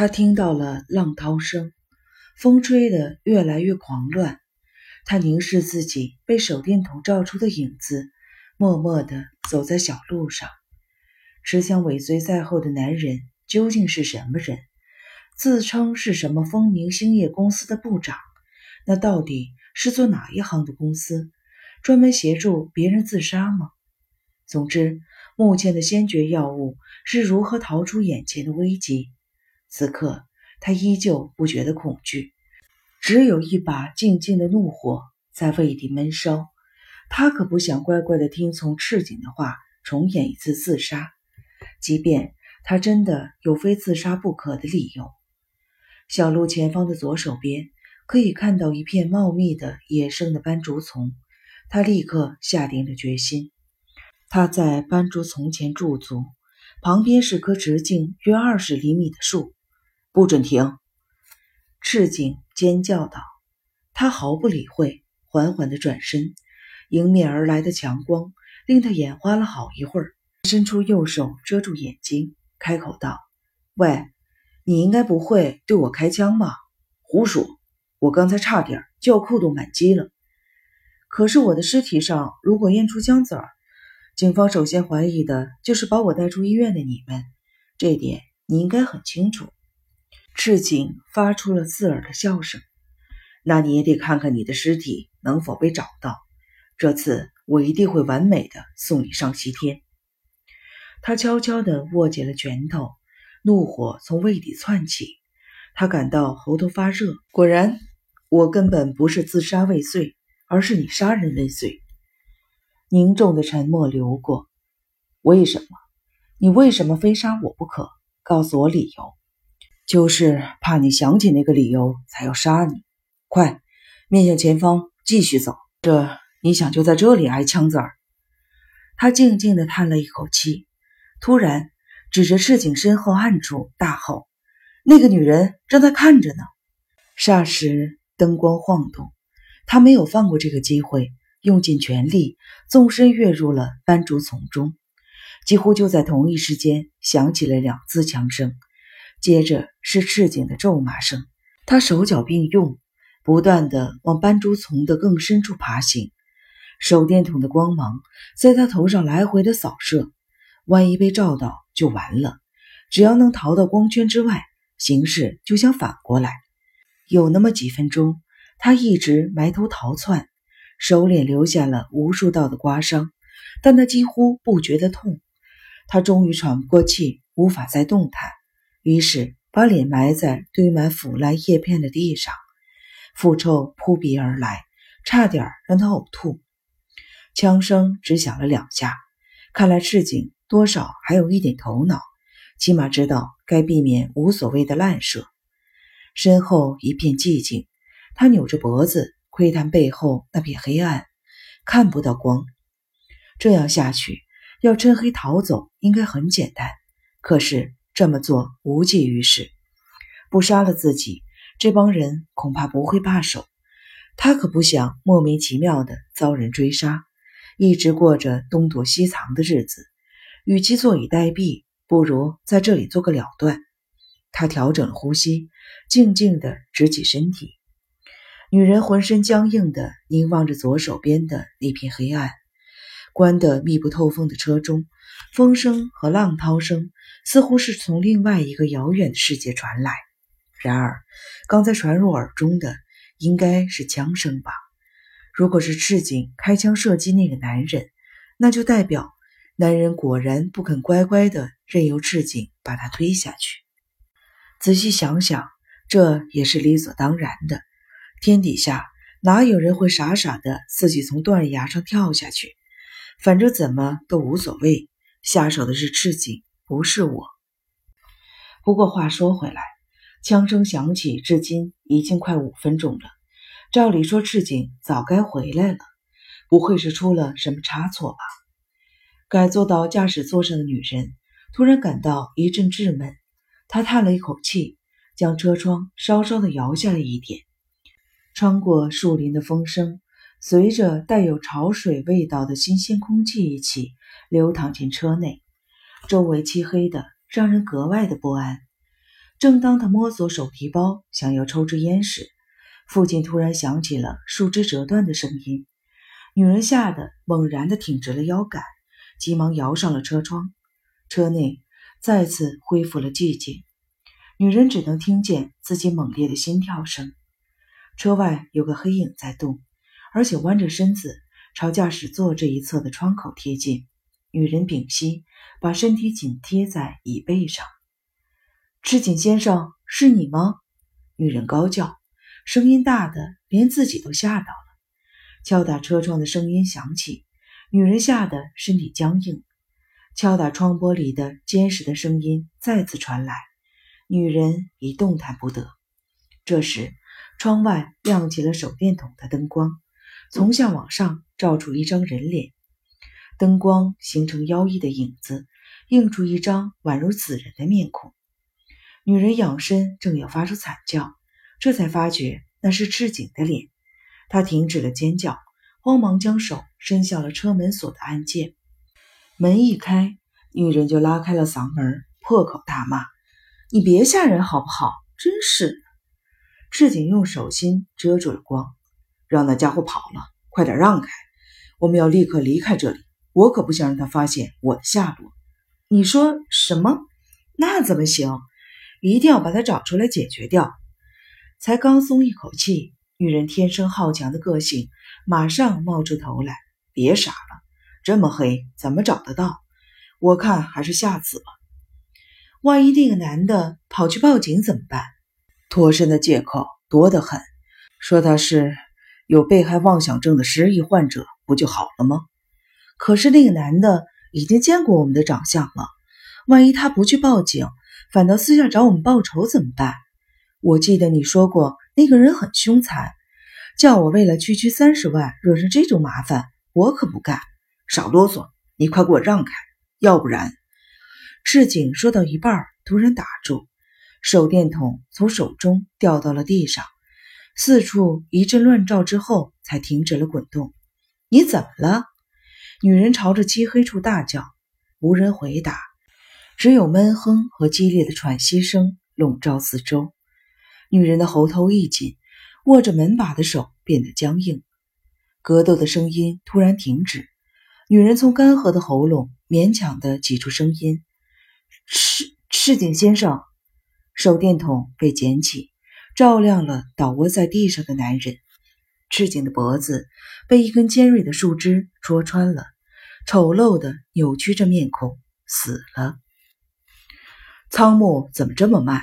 他听到了浪涛声，风吹得越来越狂乱。他凝视自己被手电筒照出的影子，默默地走在小路上。持枪尾随在后的男人究竟是什么人？自称是什么风明兴业公司的部长？那到底是做哪一行的公司？专门协助别人自杀吗？总之，目前的先决要务是如何逃出眼前的危机。此刻，他依旧不觉得恐惧，只有一把静静的怒火在胃里闷烧。他可不想乖乖的听从赤井的话，重演一次自杀，即便他真的有非自杀不可的理由。小路前方的左手边，可以看到一片茂密的野生的斑竹丛。他立刻下定了决心。他在斑竹丛前驻足，旁边是棵直径约二十厘米的树。不准停！赤井尖叫道。他毫不理会，缓缓地转身。迎面而来的强光令他眼花了好一会儿，伸出右手遮住眼睛，开口道：“喂，你应该不会对我开枪吧？”“胡说！我刚才差点就要扣动扳机了。”可是我的尸体上如果验出枪子儿，警方首先怀疑的就是把我带出医院的你们，这点你应该很清楚。赤井发出了刺耳的笑声。那你也得看看你的尸体能否被找到。这次我一定会完美的送你上西天。他悄悄地握紧了拳头，怒火从胃里窜起，他感到喉头发热。果然，我根本不是自杀未遂。而是你杀人未遂。凝重的沉默流过。为什么？你为什么非杀我不可？告诉我理由。就是怕你想起那个理由才要杀你。快，面向前方继续走。这你想就在这里挨枪子儿？他静静地叹了一口气，突然指着赤井身后暗处大吼：“那个女人正在看着呢！”霎时灯光晃动。他没有放过这个机会，用尽全力，纵身跃入了斑竹丛中。几乎就在同一时间，响起了两次枪声，接着是赤井的咒骂声。他手脚并用，不断的往斑竹丛的更深处爬行。手电筒的光芒在他头上来回的扫射，万一被照到就完了。只要能逃到光圈之外，形势就将反过来。有那么几分钟。他一直埋头逃窜，手脸留下了无数道的刮伤，但他几乎不觉得痛。他终于喘不过气，无法再动弹，于是把脸埋在堆满腐烂叶片的地上。腐臭扑鼻而来，差点让他呕吐。枪声只响了两下，看来赤井多少还有一点头脑，起码知道该避免无所谓的滥射。身后一片寂静。他扭着脖子窥探背后那片黑暗，看不到光。这样下去，要趁黑逃走应该很简单。可是这么做无济于事，不杀了自己，这帮人恐怕不会罢手。他可不想莫名其妙的遭人追杀，一直过着东躲西藏的日子。与其坐以待毙，不如在这里做个了断。他调整了呼吸，静静地直起身体。女人浑身僵硬地凝望着左手边的那片黑暗，关得密不透风的车中，风声和浪涛声似乎是从另外一个遥远的世界传来。然而，刚才传入耳中的应该是枪声吧？如果是赤井开枪射击那个男人，那就代表男人果然不肯乖乖地任由赤井把他推下去。仔细想想，这也是理所当然的。天底下哪有人会傻傻的自己从断崖上跳下去？反正怎么都无所谓。下手的是赤井，不是我。不过话说回来，枪声响起至今已经快五分钟了。照理说赤井早该回来了，不会是出了什么差错吧？改坐到驾驶座上的女人突然感到一阵稚闷，她叹了一口气，将车窗稍稍的摇下了一点。穿过树林的风声，随着带有潮水味道的新鲜空气一起流淌进车内，周围漆黑的，让人格外的不安。正当他摸索手提包想要抽支烟时，附近突然响起了树枝折断的声音。女人吓得猛然地挺直了腰杆，急忙摇上了车窗。车内再次恢复了寂静，女人只能听见自己猛烈的心跳声。车外有个黑影在动，而且弯着身子朝驾驶座这一侧的窗口贴近。女人屏息，把身体紧贴在椅背上。赤井先生，是你吗？女人高叫，声音大的连自己都吓到了。敲打车窗的声音响起，女人吓得身体僵硬。敲打窗玻璃的坚实的声音再次传来，女人已动弹不得。这时，窗外亮起了手电筒的灯光，从下往上照出一张人脸。灯光形成妖异的影子，映出一张宛如死人的面孔。女人仰身，正要发出惨叫，这才发觉那是赤井的脸。她停止了尖叫，慌忙将手伸向了车门锁的按键。门一开，女人就拉开了嗓门，破口大骂：“你别吓人好不好？真是！”赤井用手心遮住了光，让那家伙跑了，快点让开！我们要立刻离开这里。我可不想让他发现我的下落。你说什么？那怎么行？一定要把他找出来解决掉。才刚松一口气，女人天生好强的个性马上冒出头来。别傻了，这么黑怎么找得到？我看还是下次吧。万一那个男的跑去报警怎么办？脱身的借口多得很，说他是有被害妄想症的失忆患者，不就好了吗？可是那个男的已经见过我们的长相了，万一他不去报警，反倒私下找我们报仇怎么办？我记得你说过那个人很凶残，叫我为了区区三十万惹上这种麻烦，我可不干。少啰嗦，你快给我让开，要不然……赤井说到一半，突然打住，手电筒从手中掉到了地上，四处一阵乱照之后，才停止了滚动。你怎么了？女人朝着漆黑处大叫，无人回答，只有闷哼和激烈的喘息声笼罩四周。女人的喉头一紧，握着门把的手变得僵硬，格斗的声音突然停止。女人从干涸的喉咙勉强地挤出声音：“赤赤井先生。”手电筒被捡起，照亮了倒卧在地上的男人。赤井的脖子被一根尖锐的树枝戳穿了，丑陋的扭曲着面孔，死了。仓木怎么这么慢？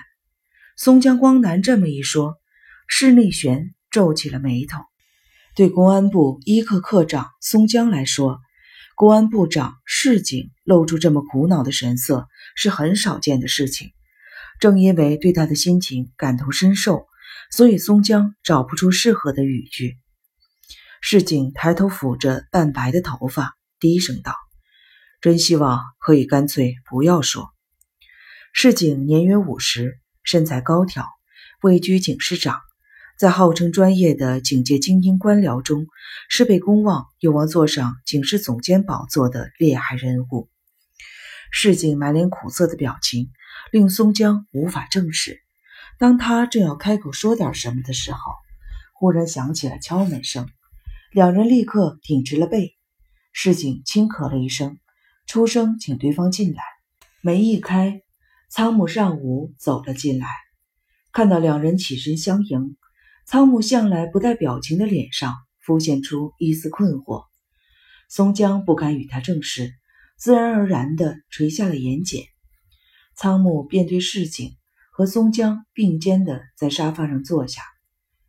松江光南这么一说，室内玄皱起了眉头。对公安部一课课长松江来说，公安部长市井露出这么苦恼的神色是很少见的事情。正因为对他的心情感同身受。所以松江找不出适合的语句。市井抬头抚着半白的头发，低声道：“真希望可以干脆不要说。”市井年约五十，身材高挑，位居警视长，在号称专业的警界精英官僚中，是被公望有望坐上警视总监宝座的厉害人物。市井满脸苦涩的表情，令松江无法正视。当他正要开口说点什么的时候，忽然响起了敲门声，两人立刻挺直了背。市井轻咳了一声，出声请对方进来。门一开，仓木尚武走了进来，看到两人起身相迎，仓木向来不带表情的脸上浮现出一丝困惑。松江不敢与他正视，自然而然地垂下了眼睑。仓木便对市井。和松江并肩的在沙发上坐下。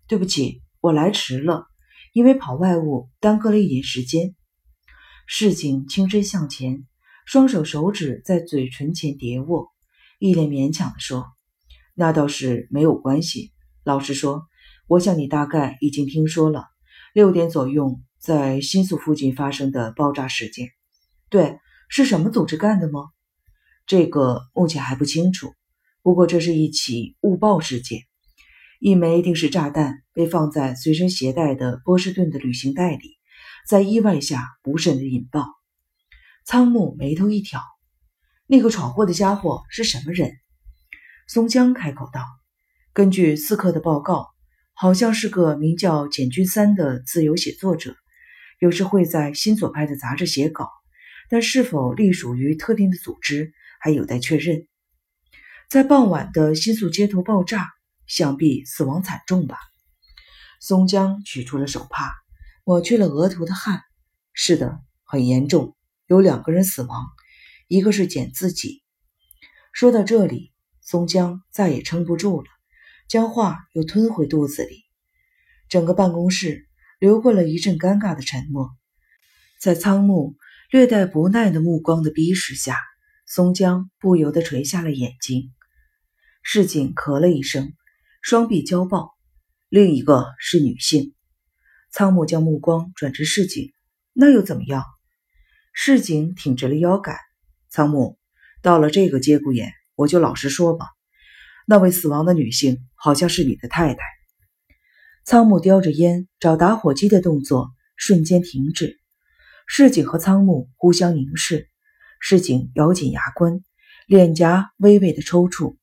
对不起，我来迟了，因为跑外务耽搁了一点时间。市井轻身向前，双手手指在嘴唇前叠握，一脸勉强地说：“那倒是没有关系。老实说，我想你大概已经听说了六点左右在新宿附近发生的爆炸事件。对，是什么组织干的吗？这个目前还不清楚。”不过，这是一起误报事件，一枚定时炸弹被放在随身携带的波士顿的旅行袋里，在意外下不慎的引爆。仓木眉头一挑，那个闯祸的家伙是什么人？松江开口道：“根据刺客的报告，好像是个名叫简君三的自由写作者，有时会在新左派的杂志写稿，但是否隶属于特定的组织，还有待确认。在傍晚的新宿街头爆炸，想必死亡惨重吧？”松江取出了手帕，抹去了额头的汗。“是的，很严重，有两个人死亡，一个是简自己。”说到这里。松江再也撑不住了，将话又吞回肚子里。整个办公室流过了一阵尴尬的沉默。在仓木略带不耐的目光的逼视下，松江不由得垂下了眼睛。市井咳了一声，双臂交抱。另一个是女性。仓木将目光转至市井，那又怎么样？市井挺直了腰杆。仓木，到了这个节骨眼。我就老实说吧，那位死亡的女性好像是你的太太。仓木叼着烟找打火机的动作瞬间停止，市井和仓木互相凝视，市井咬紧牙关，脸颊微微的抽搐。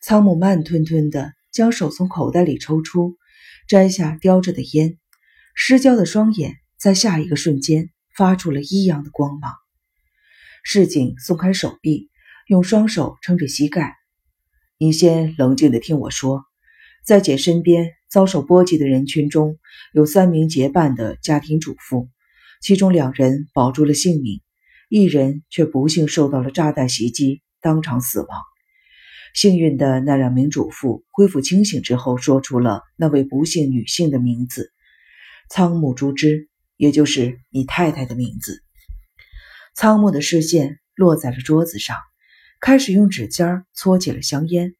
仓木慢吞吞的将手从口袋里抽出，摘下叼着的烟，失焦的双眼在下一个瞬间发出了异样的光芒。市井松开手臂。用双手撑着膝盖，你先冷静的听我说。在姐身边遭受波及的人群中有三名结伴的家庭主妇，其中两人保住了性命，一人却不幸受到了炸弹袭击，当场死亡。幸运的那两名主妇恢复清醒之后，说出了那位不幸女性的名字——仓木朱枝，也就是你太太的名字。仓木的视线落在了桌子上。开始用指尖搓起了香烟。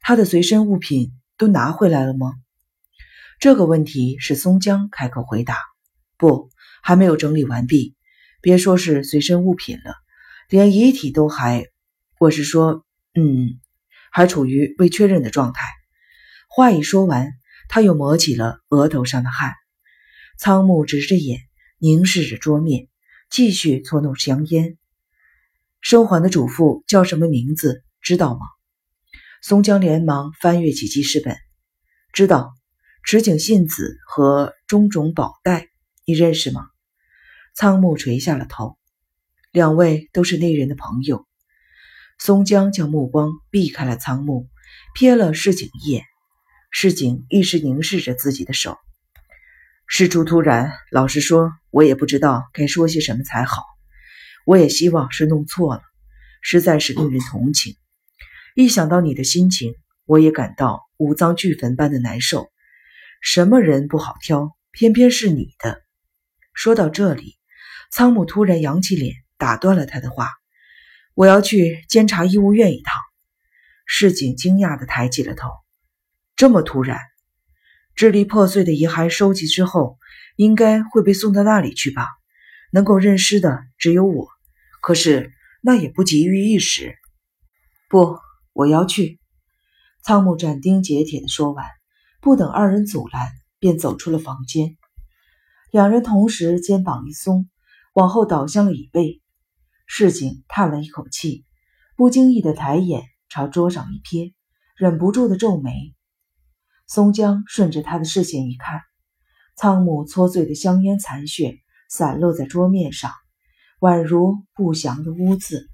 他的随身物品都拿回来了吗？这个问题是松江开口回答。不，还没有整理完毕。别说是随身物品了，连遗体都还……我是说，嗯，还处于未确认的状态。话一说完，他又抹起了额头上的汗。仓木直着眼凝视着桌面，继续搓弄香烟。生还的主妇叫什么名字？知道吗？松江连忙翻阅起记事本，知道池井信子和中种宝代，你认识吗？仓木垂下了头，两位都是那人的朋友。松江将目光避开了仓木，瞥了市井一眼。市井一时凝视着自己的手，事出突然，老实说，我也不知道该说些什么才好。我也希望是弄错了，实在是令人同情。一想到你的心情，我也感到五脏俱焚般的难受。什么人不好挑，偏偏是你的。说到这里，仓木突然扬起脸，打断了他的话：“我要去监察医务院一趟。”市井惊讶地抬起了头：“这么突然？支离破碎的遗骸收集之后，应该会被送到那里去吧？能够认尸的只有我。”可是那也不急于一时。不，我要去。仓木斩钉截铁地说完，不等二人阻拦，便走出了房间。两人同时肩膀一松，往后倒向了椅背。市井叹了一口气，不经意的抬眼朝桌上一瞥，忍不住的皱眉。松江顺着他的视线一看，苍木搓碎的香烟残屑散落在桌面上。宛如不祥的污渍。